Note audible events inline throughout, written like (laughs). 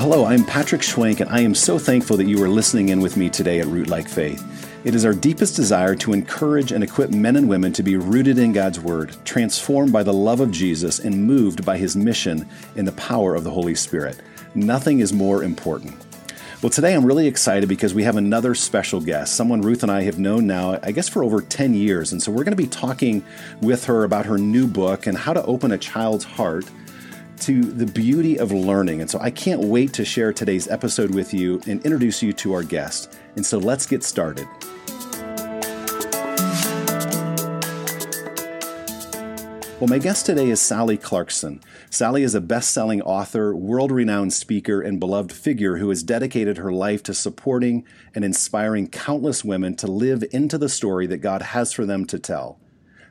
Well, hello, I'm Patrick Schwenk, and I am so thankful that you are listening in with me today at Rootlike Faith. It is our deepest desire to encourage and equip men and women to be rooted in God's Word, transformed by the love of Jesus, and moved by His mission in the power of the Holy Spirit. Nothing is more important. Well, today I'm really excited because we have another special guest, someone Ruth and I have known now, I guess, for over 10 years. And so we're going to be talking with her about her new book and how to open a child's heart to the beauty of learning. And so I can't wait to share today's episode with you and introduce you to our guest. And so let's get started. Well, my guest today is Sally Clarkson. Sally is a best selling author, world renowned speaker, and beloved figure who has dedicated her life to supporting and inspiring countless women to live into the story that God has for them to tell.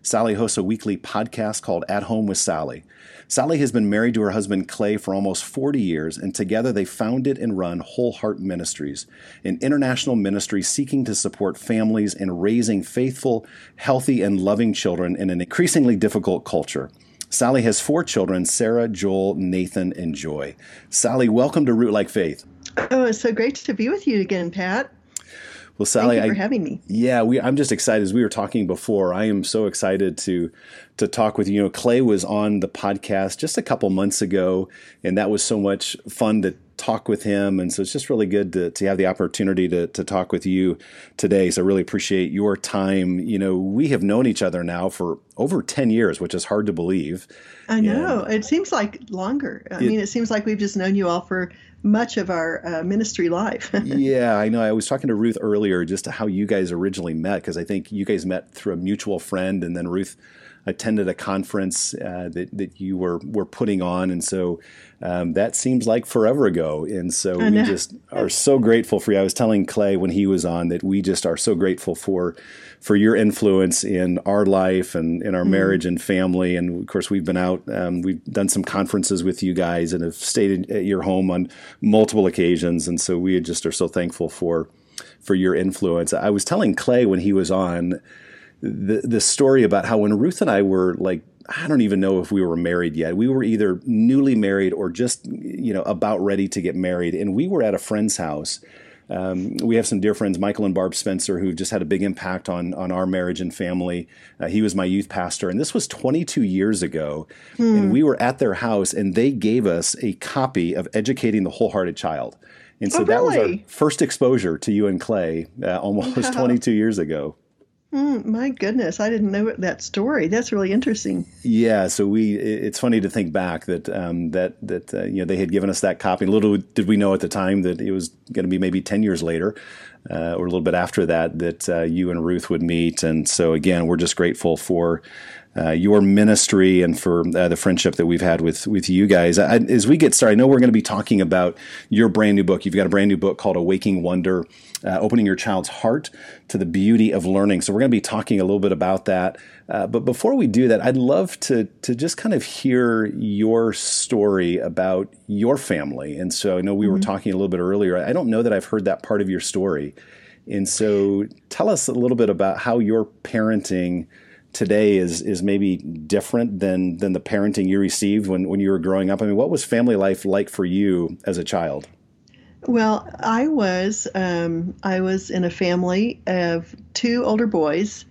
Sally hosts a weekly podcast called At Home with Sally. Sally has been married to her husband Clay for almost 40 years, and together they founded and run Whole Heart Ministries, an international ministry seeking to support families in raising faithful, healthy, and loving children in an increasingly difficult culture. Sally has four children Sarah, Joel, Nathan, and Joy. Sally, welcome to Rootlike Faith. Oh, it's so great to be with you again, Pat. Well, Sally, Thank you for I, having me. Yeah, we, I'm just excited. As we were talking before, I am so excited to to talk with you. You know, Clay was on the podcast just a couple months ago, and that was so much fun to talk with him. And so it's just really good to, to have the opportunity to, to talk with you today. So I really appreciate your time. You know, we have known each other now for over 10 years, which is hard to believe. I know. And it seems like longer. I it, mean, it seems like we've just known you all for much of our uh, ministry life. (laughs) yeah, I know. I was talking to Ruth earlier just how you guys originally met because I think you guys met through a mutual friend, and then Ruth attended a conference uh, that that you were were putting on, and so um, that seems like forever ago. And so we just are so grateful for you. I was telling Clay when he was on that we just are so grateful for for your influence in our life and in our mm marriage and family. And of course, we've been out, um, we've done some conferences with you guys and have stayed at your home on multiple occasions. And so we just are so thankful for for your influence. I was telling Clay when he was on the the story about how when Ruth and I were like I don't even know if we were married yet. We were either newly married or just you know about ready to get married, and we were at a friend's house. Um, we have some dear friends, Michael and Barb Spencer, who just had a big impact on on our marriage and family. Uh, he was my youth pastor, and this was 22 years ago. Hmm. And we were at their house, and they gave us a copy of Educating the Wholehearted Child. And so oh, that was our first exposure to you and Clay uh, almost wow. (laughs) 22 years ago. Mm, my goodness, I didn't know that story. That's really interesting. Yeah, so we it's funny to think back that um, that that uh, you know they had given us that copy. Little did we know at the time that it was going to be maybe ten years later, uh, or a little bit after that, that uh, you and Ruth would meet. And so again, we're just grateful for uh, your ministry and for uh, the friendship that we've had with with you guys. I, as we get started, I know we're going to be talking about your brand new book. You've got a brand new book called Awaking Wonder, uh, opening your child's heart to the beauty of learning. So we're going to be talking a little bit about that. Uh, but before we do that, I'd love to to just kind of hear your story about your family. And so I know we mm-hmm. were talking a little bit earlier. I don't know that I've heard that part of your story. And so tell us a little bit about how your parenting today is is maybe different than than the parenting you received when when you were growing up? I mean, what was family life like for you as a child? Well, I was um, I was in a family of two older boys,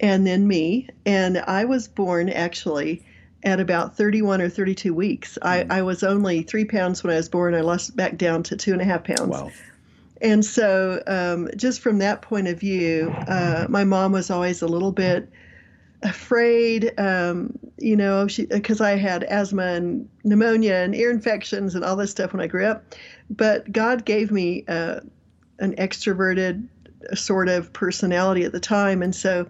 and then me, and I was born actually at about 31 or 32 weeks. I, mm. I was only three pounds when I was born. I lost back down to two and a half pounds. Wow. And so, um, just from that point of view, uh, my mom was always a little bit afraid, um, you know, because I had asthma and pneumonia and ear infections and all this stuff when I grew up. But God gave me uh, an extroverted sort of personality at the time, and so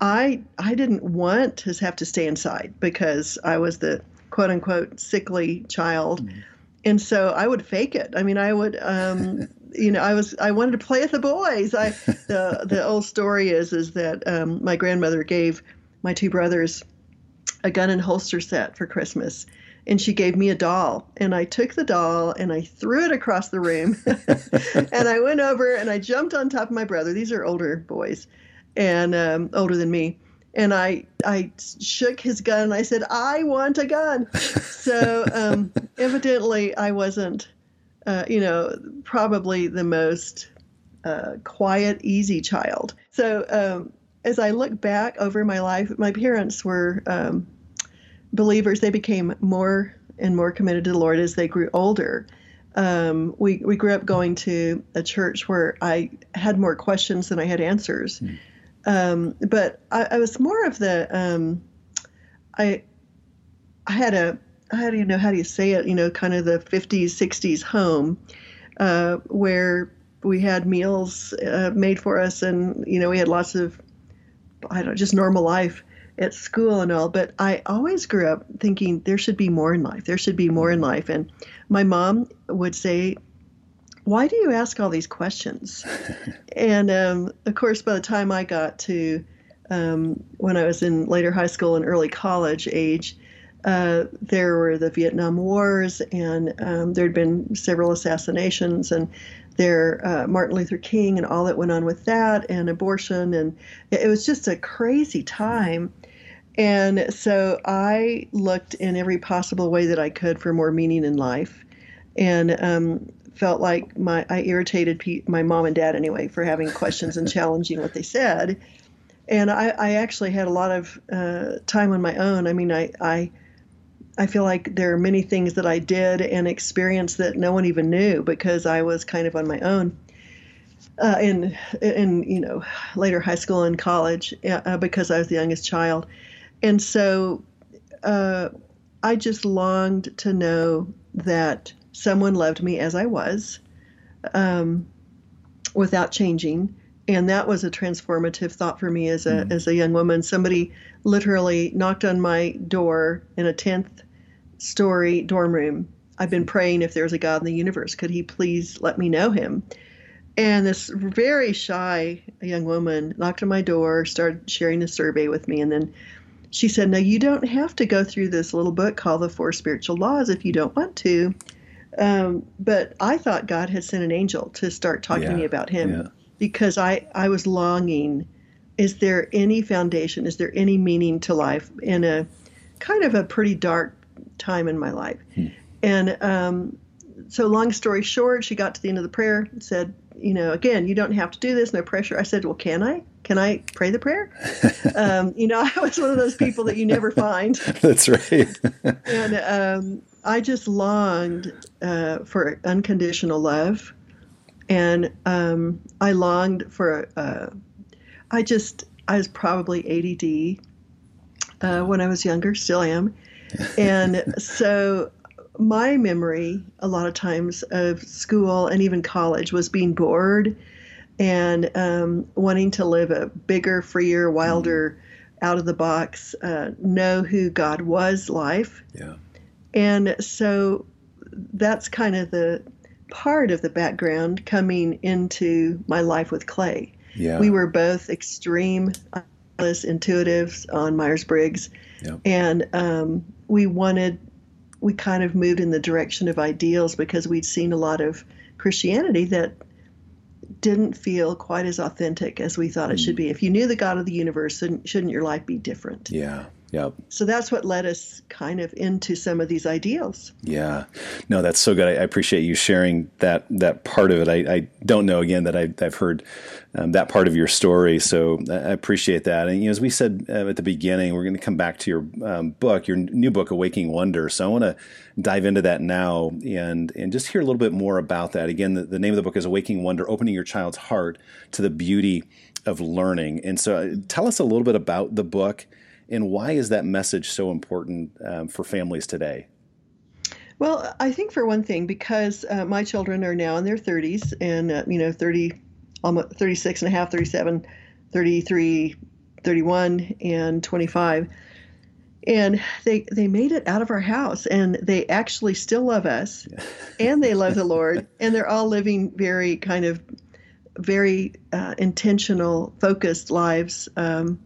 I I didn't want to have to stay inside because I was the quote unquote sickly child. Mm-hmm. And so I would fake it. I mean, I would um, (laughs) you know, I was I wanted to play with the boys. I (laughs) the the old story is is that um, my grandmother gave my two brothers a gun and holster set for Christmas, and she gave me a doll, and I took the doll and I threw it across the room, (laughs) and I went over and I jumped on top of my brother. These are older boys, and um, older than me. And I I shook his gun and I said, "I want a gun." (laughs) so um, evidently, I wasn't uh, you know, probably the most uh, quiet, easy child. So um, as I look back over my life, my parents were um, believers. They became more and more committed to the Lord as they grew older. Um, we we grew up going to a church where I had more questions than I had answers. Mm. Um, but I, I, was more of the um, I I had a how do you know how do you say it? You know, kind of the 50s, 60s home uh, where we had meals uh, made for us, and you know we had lots of I don't know, just normal life at school and all. But I always grew up thinking there should be more in life. There should be more in life. And my mom would say, "Why do you ask all these questions?" (laughs) and um, of course, by the time I got to um, when I was in later high school and early college age, uh, there were the Vietnam Wars, and um, there had been several assassinations, and there uh, Martin Luther King, and all that went on with that, and abortion, and it was just a crazy time. And so I looked in every possible way that I could for more meaning in life, and um, felt like my I irritated Pete, my mom and dad anyway for having questions and (laughs) challenging what they said. And I, I actually had a lot of uh, time on my own. I mean, I, I I feel like there are many things that I did and experienced that no one even knew because I was kind of on my own. Uh, in in you know later high school and college uh, because I was the youngest child, and so uh, I just longed to know that someone loved me as I was, um, without changing, and that was a transformative thought for me as a mm. as a young woman. Somebody literally knocked on my door in a tenth story dorm room. I've been praying if there's a God in the universe, could He please let me know Him? And this very shy young woman knocked on my door, started sharing a survey with me, and then she said, "No, you don't have to go through this little book called The Four Spiritual Laws if you don't want to." Um, but I thought God had sent an angel to start talking yeah, to me about Him. Yeah because I, I was longing is there any foundation is there any meaning to life in a kind of a pretty dark time in my life? Hmm. and um, so long story short she got to the end of the prayer and said you know again you don't have to do this no pressure. I said well can i? Can i pray the prayer? (laughs) Um, you know (laughs) i was one of those people that you never find. (laughs) That's right. And um, i just longed uh, for unconditional love and um, I longed for. Uh, I just I was probably ADD uh, when I was younger, still am, (laughs) and so my memory a lot of times of school and even college was being bored and um, wanting to live a bigger, freer, wilder, mm. out of the box, uh, know who God was life. Yeah. And so that's kind of the part of the background coming into my life with Clay. Yeah. We were both extreme intuitives on Myers Briggs, yep. and um, we wanted, we kind of moved in the direction of ideals because we'd seen a lot of Christianity that didn't feel quite as authentic as we thought mm. it should be. If you knew the God of the universe, shouldn't your life be different? Yeah. Yep. So that's what led us kind of into some of these ideals. Yeah. No, that's so good. I, I appreciate you sharing that that part of it. I, I don't know again that I, have heard um, that part of your story, so I appreciate that. And you know, as we said uh, at the beginning, we're going to come back to your um, book, your new book, Awaking Wonder. So I want to dive into that now and and just hear a little bit more about that. Again, the, the name of the book is Awaking Wonder: Opening Your Child's Heart to the Beauty of Learning. And so, uh, tell us a little bit about the book and why is that message so important um, for families today? Well, I think for one thing, because uh, my children are now in their 30s and, uh, you know, 30, almost 36 and a half, 37, 33, 31, and 25. And they, they made it out of our house and they actually still love us and they love the (laughs) Lord and they're all living very kind of very uh, intentional, focused lives. Um,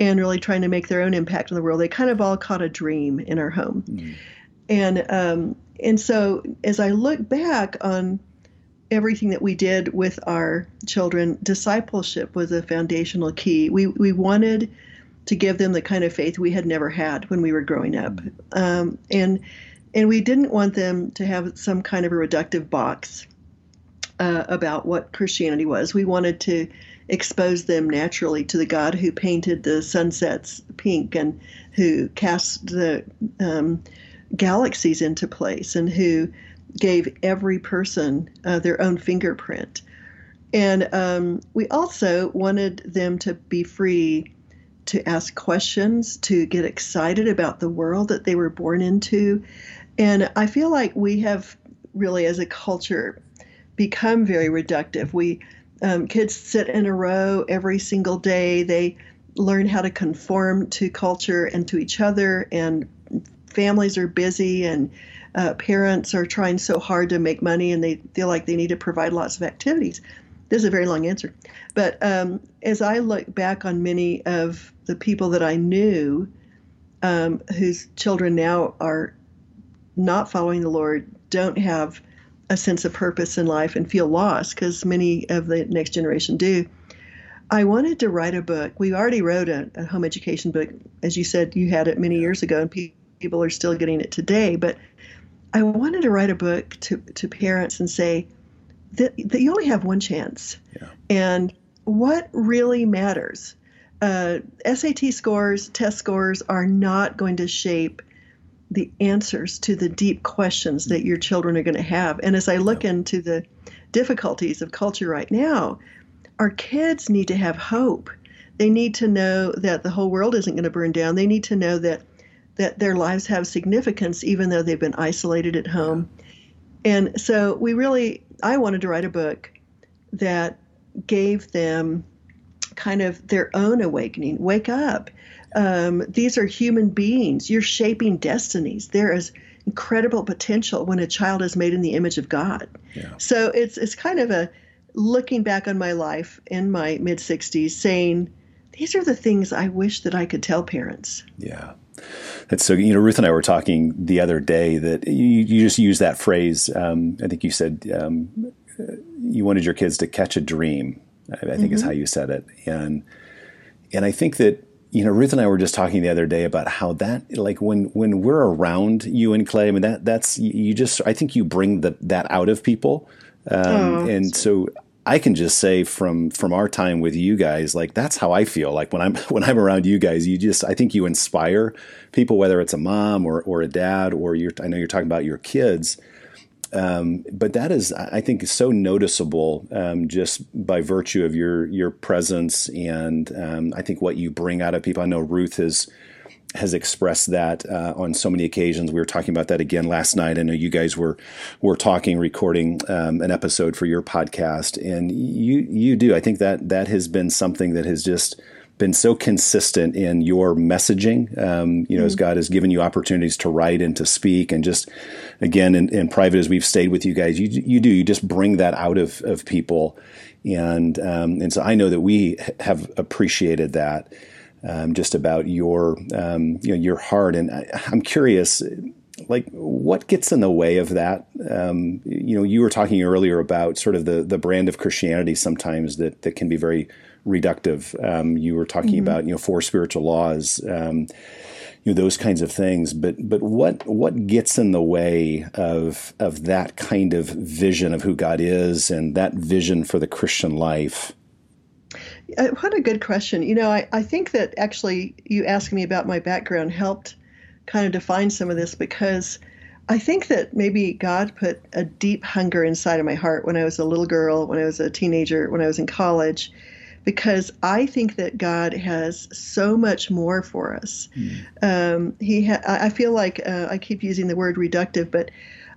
and really trying to make their own impact in the world. They kind of all caught a dream in our home. Mm. And um, and so as I look back on everything that we did with our children, discipleship was a foundational key. We we wanted to give them the kind of faith we had never had when we were growing up. Mm. Um, and and we didn't want them to have some kind of a reductive box uh, about what Christianity was. We wanted to expose them naturally to the God who painted the sunsets pink and who cast the um, galaxies into place and who gave every person uh, their own fingerprint. And um, we also wanted them to be free to ask questions, to get excited about the world that they were born into. And I feel like we have really, as a culture, become very reductive. We um, kids sit in a row every single day. They learn how to conform to culture and to each other, and families are busy, and uh, parents are trying so hard to make money, and they feel like they need to provide lots of activities. This is a very long answer. But um, as I look back on many of the people that I knew um, whose children now are not following the Lord, don't have a sense of purpose in life and feel lost, because many of the next generation do. I wanted to write a book. We already wrote a, a home education book. As you said, you had it many years ago, and pe- people are still getting it today. But I wanted to write a book to, to parents and say, that, that you only have one chance. Yeah. And what really matters? Uh, SAT scores, test scores are not going to shape the answers to the deep questions that your children are going to have. And as I look into the difficulties of culture right now, our kids need to have hope. They need to know that the whole world isn't going to burn down. They need to know that that their lives have significance even though they've been isolated at home. And so we really I wanted to write a book that gave them kind of their own awakening. Wake up. Um, these are human beings. You're shaping destinies. There is incredible potential when a child is made in the image of God. Yeah. So it's it's kind of a looking back on my life in my mid 60s saying these are the things I wish that I could tell parents. Yeah. That's so, you know, Ruth and I were talking the other day that you, you just use that phrase. Um, I think you said um, you wanted your kids to catch a dream. I, I think mm-hmm. is how you said it. And, and I think that, you know, Ruth and I were just talking the other day about how that, like when, when we're around you and Clay, I mean, that, that's, you just, I think you bring the, that out of people. Um, oh, and so I can just say from from our time with you guys, like that's how I feel. Like when I'm (laughs) when I'm around you guys, you just I think you inspire people, whether it's a mom or or a dad, or you're I know you're talking about your kids. Um, but that is, I think, so noticeable um, just by virtue of your your presence and um, I think what you bring out of people. I know Ruth has has expressed that uh, on so many occasions. We were talking about that again last night. I know you guys were were talking, recording um, an episode for your podcast, and you you do. I think that that has been something that has just been so consistent in your messaging. Um, you know, mm-hmm. as God has given you opportunities to write and to speak, and just again in, in, private as we've stayed with you guys, you you do you just bring that out of of people, and um, and so I know that we have appreciated that um, just about your um, you know your heart. And I, am curious, like what gets in the way of that? Um, you know, you were talking earlier about sort of the the brand of Christianity sometimes that that can be very reductive. Um, you were talking mm-hmm. about you know four spiritual laws. Um, you know those kinds of things but but what what gets in the way of of that kind of vision of who God is and that vision for the Christian life uh, what a good question. You know, I, I think that actually you asking me about my background helped kind of define some of this because I think that maybe God put a deep hunger inside of my heart when I was a little girl, when I was a teenager, when I was in college, because I think that God has so much more for us. Mm. Um, he, ha- I feel like uh, I keep using the word reductive, but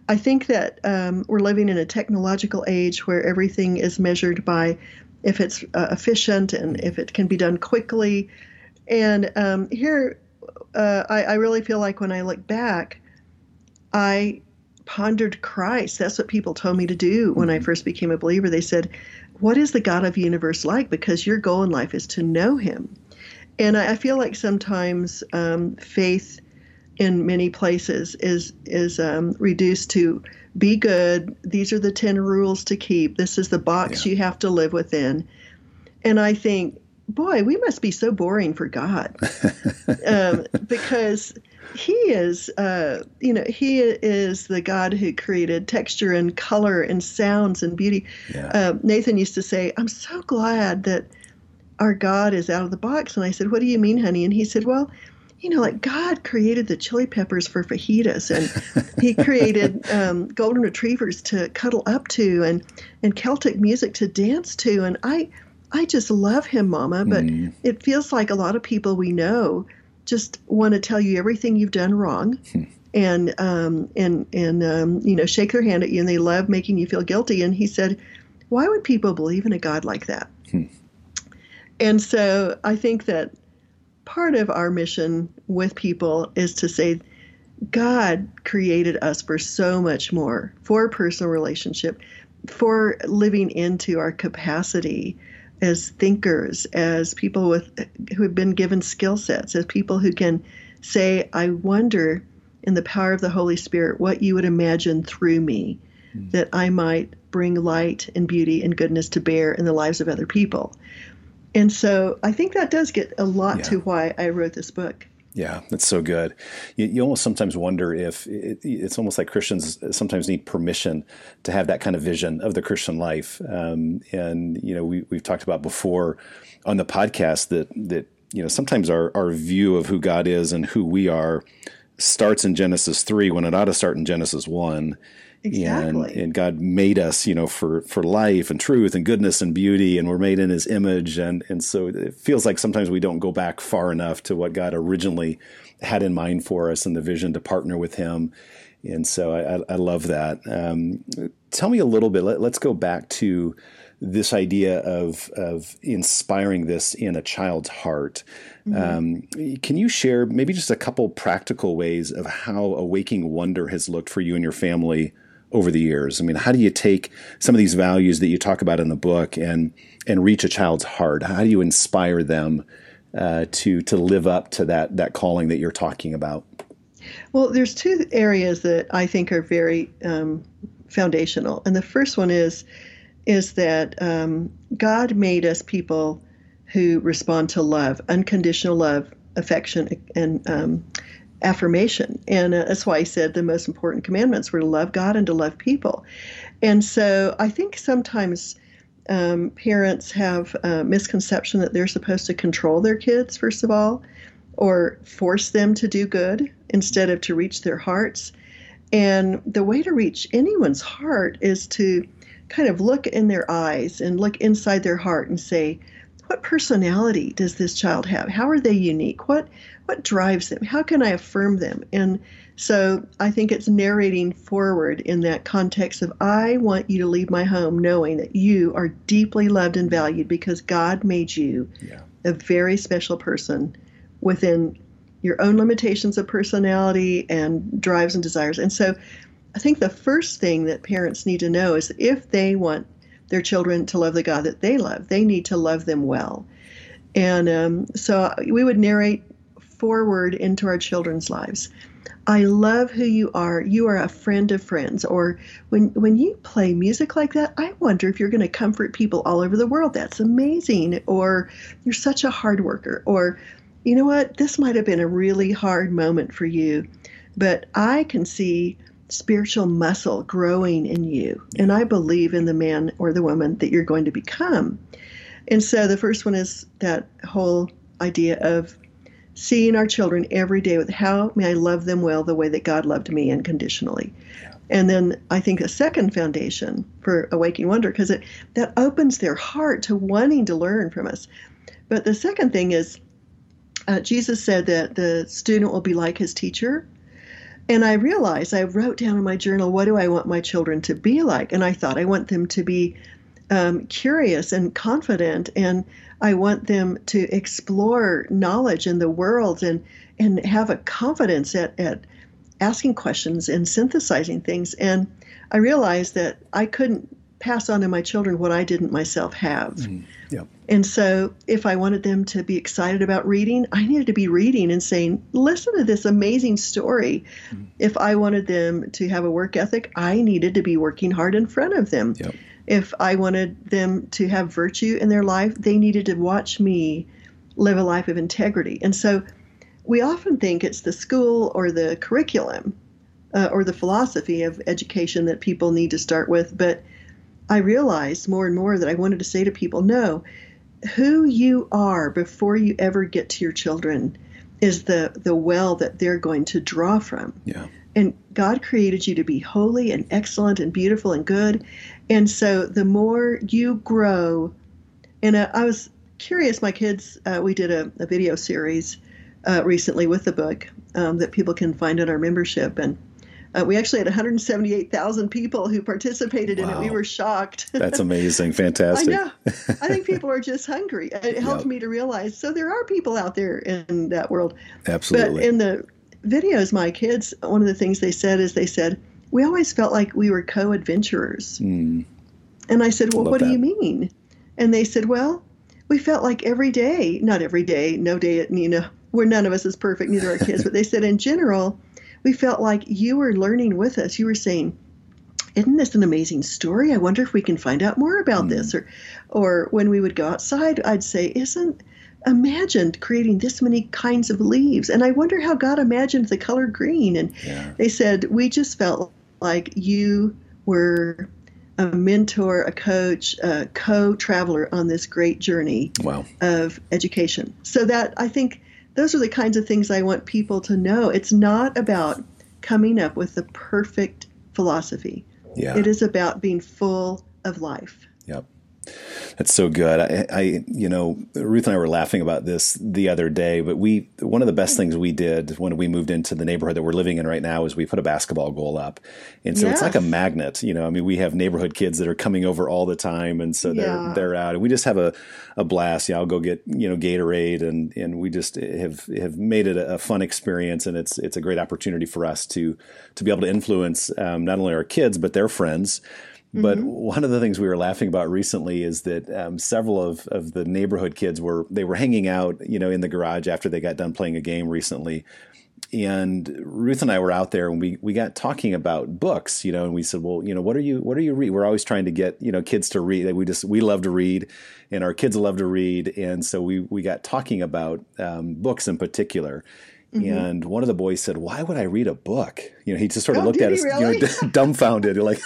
I think that um, we're living in a technological age where everything is measured by if it's uh, efficient and if it can be done quickly. And um, here, uh, I, I really feel like when I look back, I pondered Christ. That's what people told me to do when I mm-hmm. first became a believer. They said, What is the God of the universe like? Because your goal in life is to know him. And I, I feel like sometimes um, faith in many places is is um, reduced to be good. These are the 10 rules to keep. This is the box yeah. you have to live within. And I think, boy, we must be so boring for God. (laughs) um, because he is, uh, you know, he is the God who created texture and color and sounds and beauty. Yeah. Uh, Nathan used to say, "I'm so glad that our God is out of the box." And I said, "What do you mean, honey?" And he said, "Well." You know, like God created the chili peppers for fajitas, and He (laughs) created um, golden retrievers to cuddle up to, and and Celtic music to dance to, and I, I just love Him, Mama. But mm. it feels like a lot of people we know just want to tell you everything you've done wrong. Hmm. And um, and and um, you know shake their hand at you, and they love making you feel guilty. And he said, "Why would people believe in a God like that?" Hmm. And so I think that part of our mission with people is to say, God created us for so much more, for personal relationship, for living into our capacity as thinkers, as people with who have been given skill sets, as people who can say, I wonder in the power of the Holy Spirit what you would imagine through me mm. that I might bring light and beauty and goodness to bear in the lives of other people. And so I think that does get a lot yeah. to why I wrote this book. Yeah, that's so good. You, you almost sometimes wonder if it, it's almost like Christians sometimes need permission to have that kind of vision of the Christian life. Um, and you know, we, we've talked about before on the podcast that that you know sometimes our our view of who God is and who we are starts in Genesis three when it ought to start in Genesis one. Exactly. And, and God made us, you know, for, for life and truth and goodness and beauty, and we're made in His image. And, and so it feels like sometimes we don't go back far enough to what God originally had in mind for us and the vision to partner with Him. And so I, I love that. Um, tell me a little bit. Let, us go back to this idea of of inspiring this in a child's heart. Mm-hmm. Um, can you share maybe just a couple practical ways of how awaking wonder has looked for you and your family over the years? I mean, how do you take some of these values that you talk about in the book and and reach a child's heart? How do you inspire them uh, to to live up to that that calling that you're talking about? Well, there's two areas that I think are very um, foundational, and the first one is is that um, God made us people who respond to love, unconditional love, affection, and um, affirmation. And uh, that's why he said the most important commandments were to love God and to love people. And so I think sometimes um, parents have a misconception that they're supposed to control their kids, first of all, or force them to do good instead of to reach their hearts. And the way to reach anyone's heart is to kind of look in their eyes and look inside their heart and say, what personality does this child have? How are they unique? What what drives them? How can I affirm them? And so I think it's narrating forward in that context of I want you to leave my home knowing that you are deeply loved and valued because God made you yeah. a very special person within your own limitations of personality and drives and desires. And so I think the first thing that parents need to know is if they want their children to love the God that they love, they need to love them well. And um, so we would narrate forward into our children's lives. I love who you are. You are a friend of friends. Or when when you play music like that, I wonder if you're going to comfort people all over the world. That's amazing. Or you're such a hard worker. Or you know what? This might have been a really hard moment for you, but I can see spiritual muscle growing in you. And I believe in the man or the woman that you're going to become. And so the first one is that whole idea of seeing our children every day with how may I love them well the way that God loved me unconditionally. And then I think a second foundation for Awakening Wonder, because it that opens their heart to wanting to learn from us. But the second thing is, uh, Jesus said that the student will be like his teacher. And I realized I wrote down in my journal, what do I want my children to be like? And I thought I want them to be um, curious and confident, and I want them to explore knowledge in the world and and have a confidence at, at asking questions and synthesizing things. And I realized that I couldn't pass on to my children what I didn't myself have. Mm. And so, if I wanted them to be excited about reading, I needed to be reading and saying, listen to this amazing story. Mm. If I wanted them to have a work ethic, I needed to be working hard in front of them. Yep. If I wanted them to have virtue in their life, they needed to watch me live a life of integrity. And so, we often think it's the school or the curriculum uh, or the philosophy of education that people need to start with. But I realized more and more that I wanted to say to people no, who you are before you ever get to your children is the, the well that they're going to draw from. Yeah. And God created you to be holy and excellent and beautiful and good. And so the more you grow, and uh, I was curious, my kids, uh, we did a, a video series uh, recently with the book um, that people can find in our membership. And uh, we actually had 178,000 people who participated wow. in it. We were shocked. (laughs) That's amazing. Fantastic. I know. I think people are just hungry. It (laughs) helped yep. me to realize so there are people out there in that world. Absolutely. But in the videos, my kids, one of the things they said is they said, we always felt like we were co adventurers. Mm. And I said, well, what that. do you mean? And they said, well, we felt like every day, not every day, no day, you know, where none of us is perfect, neither are kids, (laughs) but they said in general, we felt like you were learning with us. You were saying, isn't this an amazing story? I wonder if we can find out more about mm. this. Or, or when we would go outside, I'd say, isn't imagined creating this many kinds of leaves? And I wonder how God imagined the color green. And yeah. they said, we just felt like you were a mentor, a coach, a co-traveler on this great journey wow. of education. So that I think those are the kinds of things I want people to know. It's not about coming up with the perfect philosophy. Yeah. It is about being full of life. That's so good. I, I, you know, Ruth and I were laughing about this the other day, but we, one of the best things we did when we moved into the neighborhood that we're living in right now is we put a basketball goal up. And so yes. it's like a magnet, you know, I mean, we have neighborhood kids that are coming over all the time. And so they're, yeah. they're out and we just have a, a blast. Yeah. I'll go get, you know, Gatorade and, and we just have, have made it a, a fun experience. And it's, it's a great opportunity for us to, to be able to influence um, not only our kids, but their friends. But mm-hmm. one of the things we were laughing about recently is that um, several of, of the neighborhood kids were they were hanging out, you know, in the garage after they got done playing a game recently. And Ruth and I were out there, and we, we got talking about books, you know, and we said, well, you know, what are you what are you read? We're always trying to get you know kids to read. We just we love to read, and our kids love to read, and so we we got talking about um, books in particular. Mm-hmm. And one of the boys said, "Why would I read a book?" You know, he just sort of oh, looked at us, really? you know, (laughs) dumbfounded, like.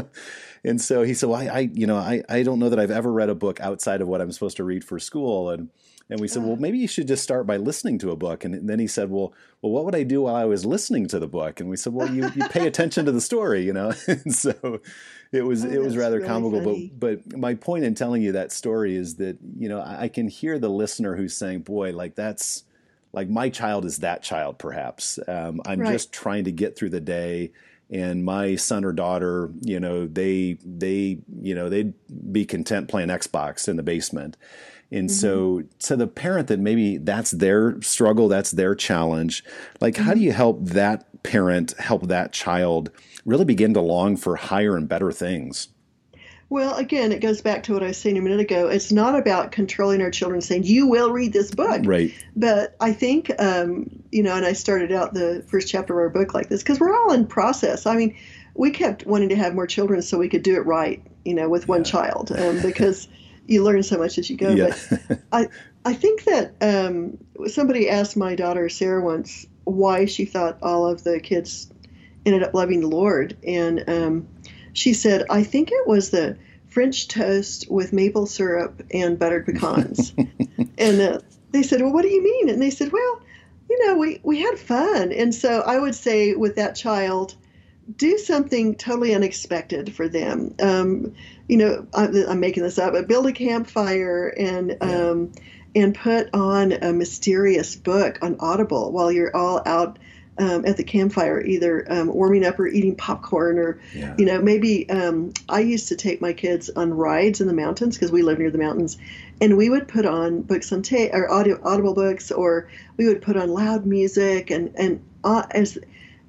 (laughs) and so he said, "Well, I, I, you know, I, I don't know that I've ever read a book outside of what I'm supposed to read for school." And and we said, "Well, maybe you should just start by listening to a book." And then he said, "Well, well, what would I do while I was listening to the book?" And we said, "Well, you, you pay (laughs) attention to the story, you know." and so it was oh, it was rather really comical. Funny. But but my point in telling you that story is that you know I, I can hear the listener who's saying, "Boy, like that's." Like my child is that child perhaps um, i'm right. just trying to get through the day and my son or daughter you know they they you know they'd be content playing xbox in the basement and mm-hmm. so to the parent that maybe that's their struggle that's their challenge like mm-hmm. how do mm-hmm. you help that parent help that child really begin to long for higher and better things well, again, it goes back to what I was saying a minute ago. It's not about controlling our children, saying you will read this book, right? But I think, um, you know, and I started out the first chapter of our book like this because we're all in process. I mean, we kept wanting to have more children so we could do it right, you know, with one child, um, because (laughs) you learn so much as you go. Yeah. But I, I think that um, somebody asked my daughter Sarah once why she thought all of the kids ended up loving the Lord, and um, she said, I think it was the French toast with maple syrup and buttered pecans. (laughs) and uh, they said, Well, what do you mean? And they said, Well, you know, we, we had fun. And so I would say with that child, do something totally unexpected for them. Um, you know, I'm, I'm, making this up, but build a campfire and um, and put on a mysterious book on Audible while you're all out um, at the campfire, either um, warming up or eating popcorn, or yeah. you know, maybe um, I used to take my kids on rides in the mountains because we live near the mountains, and we would put on books on tape or audio audible books, or we would put on loud music, and and uh, as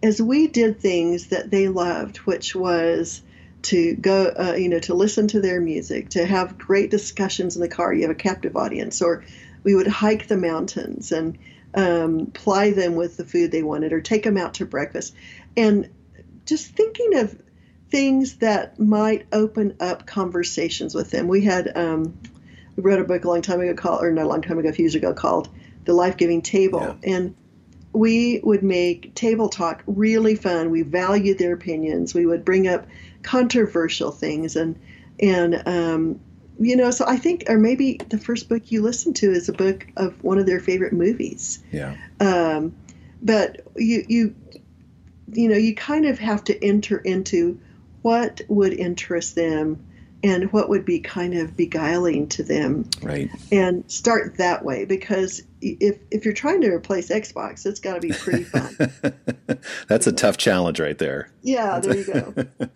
as we did things that they loved, which was to go, uh, you know, to listen to their music, to have great discussions in the car. You have a captive audience, or we would hike the mountains and um, ply them with the food they wanted or take them out to breakfast. And just thinking of things that might open up conversations with them. We had, um, we wrote a book a long time ago called, or not a long time ago, a few years ago called The Life Giving Table. Yeah. And we would make table talk really fun. We valued their opinions. We would bring up controversial things and and um, you know. So I think, or maybe the first book you listen to is a book of one of their favorite movies. Yeah. Um, but you you you know you kind of have to enter into what would interest them and what would be kind of beguiling to them right and start that way because if if you're trying to replace xbox it's got to be pretty (laughs) fun that's a tough challenge right there yeah there you go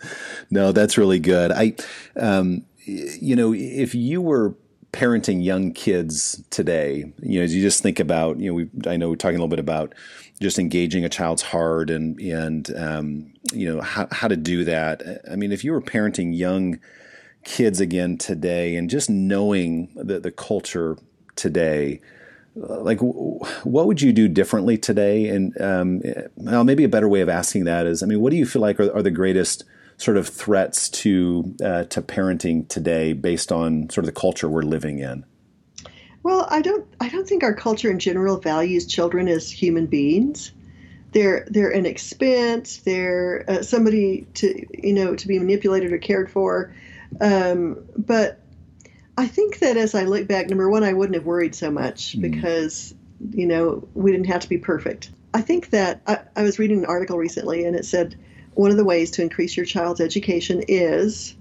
(laughs) no that's really good i um, you know if you were parenting young kids today you know as you just think about you know we i know we're talking a little bit about just engaging a child's heart and and um, you know how, how to do that. I mean if you were parenting young kids again today and just knowing the, the culture today like what would you do differently today? And um, well, maybe a better way of asking that is i mean what do you feel like are, are the greatest sort of threats to uh, to parenting today based on sort of the culture we're living in well i don't i don't think our culture in general values children as human beings they're they're an expense they're uh, somebody to you know to be manipulated or cared for um, but I think that as I look back, number one, I wouldn't have worried so much mm. because, you know, we didn't have to be perfect. I think that I, I was reading an article recently and it said one of the ways to increase your child's education is,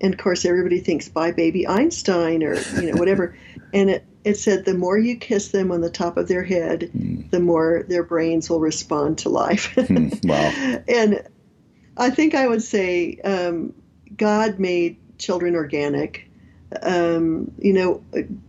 and of course, everybody thinks buy baby Einstein or, you know, whatever. (laughs) and it, it said the more you kiss them on the top of their head, mm. the more their brains will respond to life. (laughs) Hmm. wow. (laughs) And I think I would say um, God made children organic. Um, you know,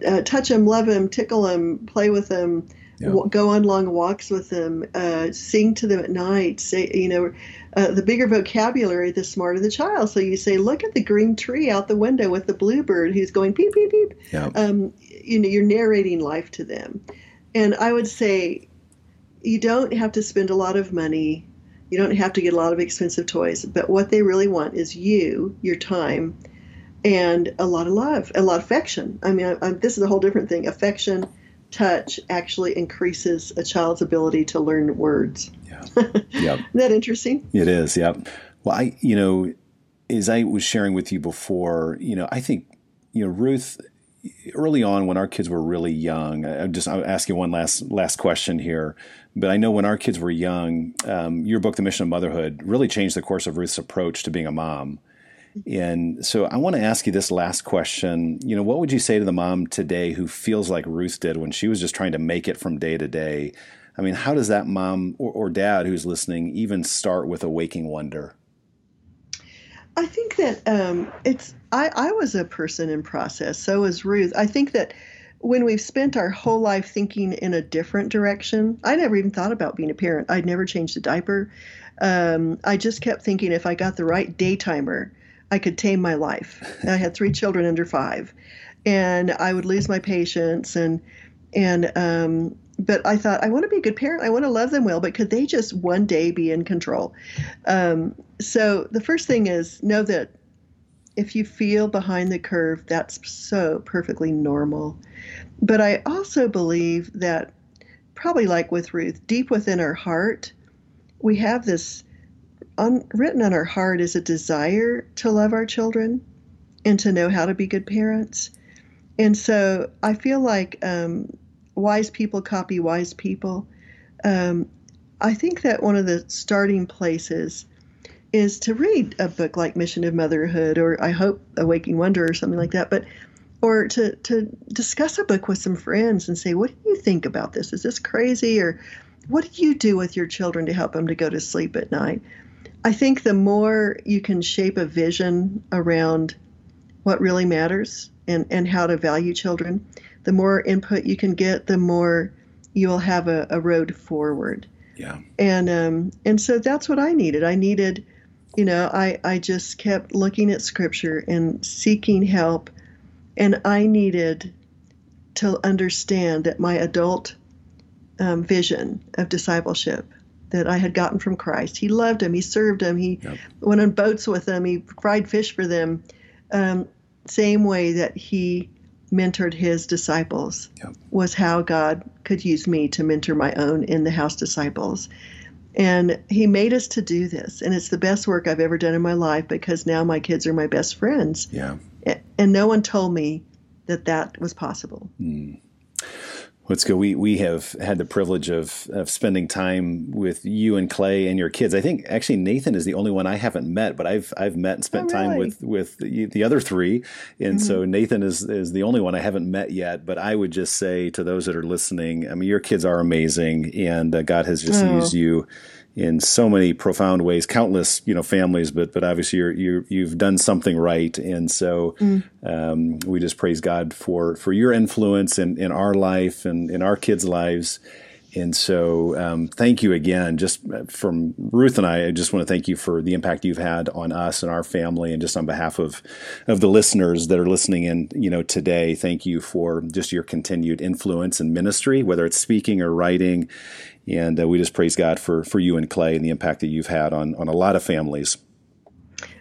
uh, touch them, love them, tickle them, play with them, yeah. w- go on long walks with them, uh, sing to them at night. Say, you know, uh, the bigger vocabulary, the smarter the child. So you say, look at the green tree out the window with the bluebird who's going peep peep peep. Yeah. Um, you know, you're narrating life to them, and I would say, you don't have to spend a lot of money. You don't have to get a lot of expensive toys, but what they really want is you, your time, and a lot of love, a lot of affection. I mean, I, I, this is a whole different thing. Affection, touch actually increases a child's ability to learn words. Yeah. (laughs) Yeah. Isn't that interesting? It is. Yeah. Well, I, you know, as I was sharing with you before, you know, I think, you know, Ruth, early on when our kids were really young, I'm just I'll ask you one last last question here. But I know when our kids were young, um, your book, The Mission of Motherhood, really changed the course of Ruth's approach to being a mom. And so I want to ask you this last question. You know, what would you say to the mom today who feels like Ruth did when she was just trying to make it from day to day? I mean, how does that mom or, or dad who's listening even start with Awaking Wonder? I think that um, it's, I, I was a person in process, so was Ruth. I think that when we've spent our whole life thinking in a different direction, I never even thought about being a parent. I'd never changed a diaper. Um, I just kept thinking if I got the right daytimer, I could tame my life. I had three children under five, and I would lose my patience and and um, but I thought I want to be a good parent. I want to love them well, but could they just one day be in control? Um, so the first thing is know that if you feel behind the curve, that's so perfectly normal. But I also believe that probably like with Ruth, deep within our heart, we have this un, written on our heart is a desire to love our children and to know how to be good parents. And so I feel like um, wise people copy wise people. Um, I think that one of the starting places is to read a book like Mission of Motherhood or I hope Awaking Wonder or something like that, but or to, to discuss a book with some friends and say, what do you think about this? Is this crazy? Or what do you do with your children to help them to go to sleep at night? I think the more you can shape a vision around what really matters and, and how to value children, the more input you can get, the more you'll have a, a road forward. Yeah. And um, and so that's what I needed. I needed, you know, I, I just kept looking at scripture and seeking help and I needed to understand that my adult um, vision of discipleship that I had gotten from Christ. He loved them. He served them. He yep. went on boats with them. He fried fish for them. Um, same way that he mentored his disciples Yep. was how God could use me to mentor my own in the house disciples. And he made us to do this. And it's the best work I've ever done in my life because now my kids are my best friends. Yeah. And no one told me that that was possible. Let's go. We we have had the privilege of of spending time with you and Clay and your kids. I think actually Nathan is the only one I haven't met, but I've I've met and spent Oh, time with with the, the other three, and so Nathan is is the only one I haven't met yet. But I would just say to those that are listening, I mean, your kids are amazing, and uh, God has just Oh. used you in so many profound ways, countless you know families, but but obviously you're, you you've done something right, and so um, we just praise God for for your influence in in our life and in our kids' lives. And so, um, thank you again. Just from Ruth and I, I just want to thank you for the impact you've had on us and our family, and just on behalf of of the listeners that are listening in, you know, today. Thank you for just your continued influence and ministry, whether it's speaking or writing. And uh, we just praise God for for you and Clay and the impact that you've had on on a lot of families.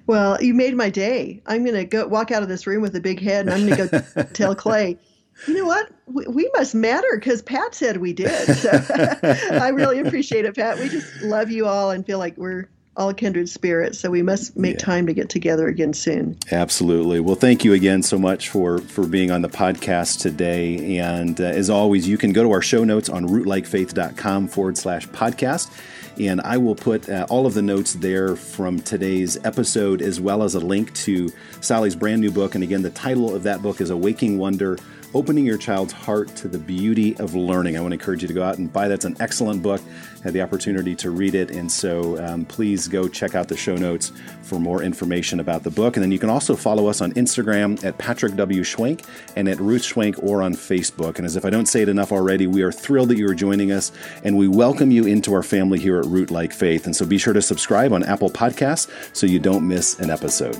Well, you made my day. I'm going to go walk out of this room with a big head and I'm going to go (laughs) tell Clay, you know what? We, we must matter because Pat said we did. So (laughs) I really appreciate it, Pat. We just love you all and feel like we're all kindred spirits. So we must make Yeah. time to get together again soon. Absolutely. Well, thank you again so much for for being on the podcast today. And uh, as always, you can go to our show notes on rootlikefaith.com forward slash podcast. And I will put uh, all of the notes there from today's episode, as well as a link to Sally's brand new book. And again, the title of that book is Awaking Wonder Opening Your Child's Heart to the Beauty of Learning. I want to encourage you to go out and buy that. It's an excellent book. I Had the opportunity to read it. And so um, please go check out the show notes for more information about the book. And then you can also follow us on Instagram at Patrick W. Schwenk and at Ruth Schwenk or on Facebook. And as if I don't say it enough already, we are thrilled that you are joining us and we welcome you into our family here at Rootlike Faith. And so be sure to subscribe on Apple Podcasts so you don't miss an episode.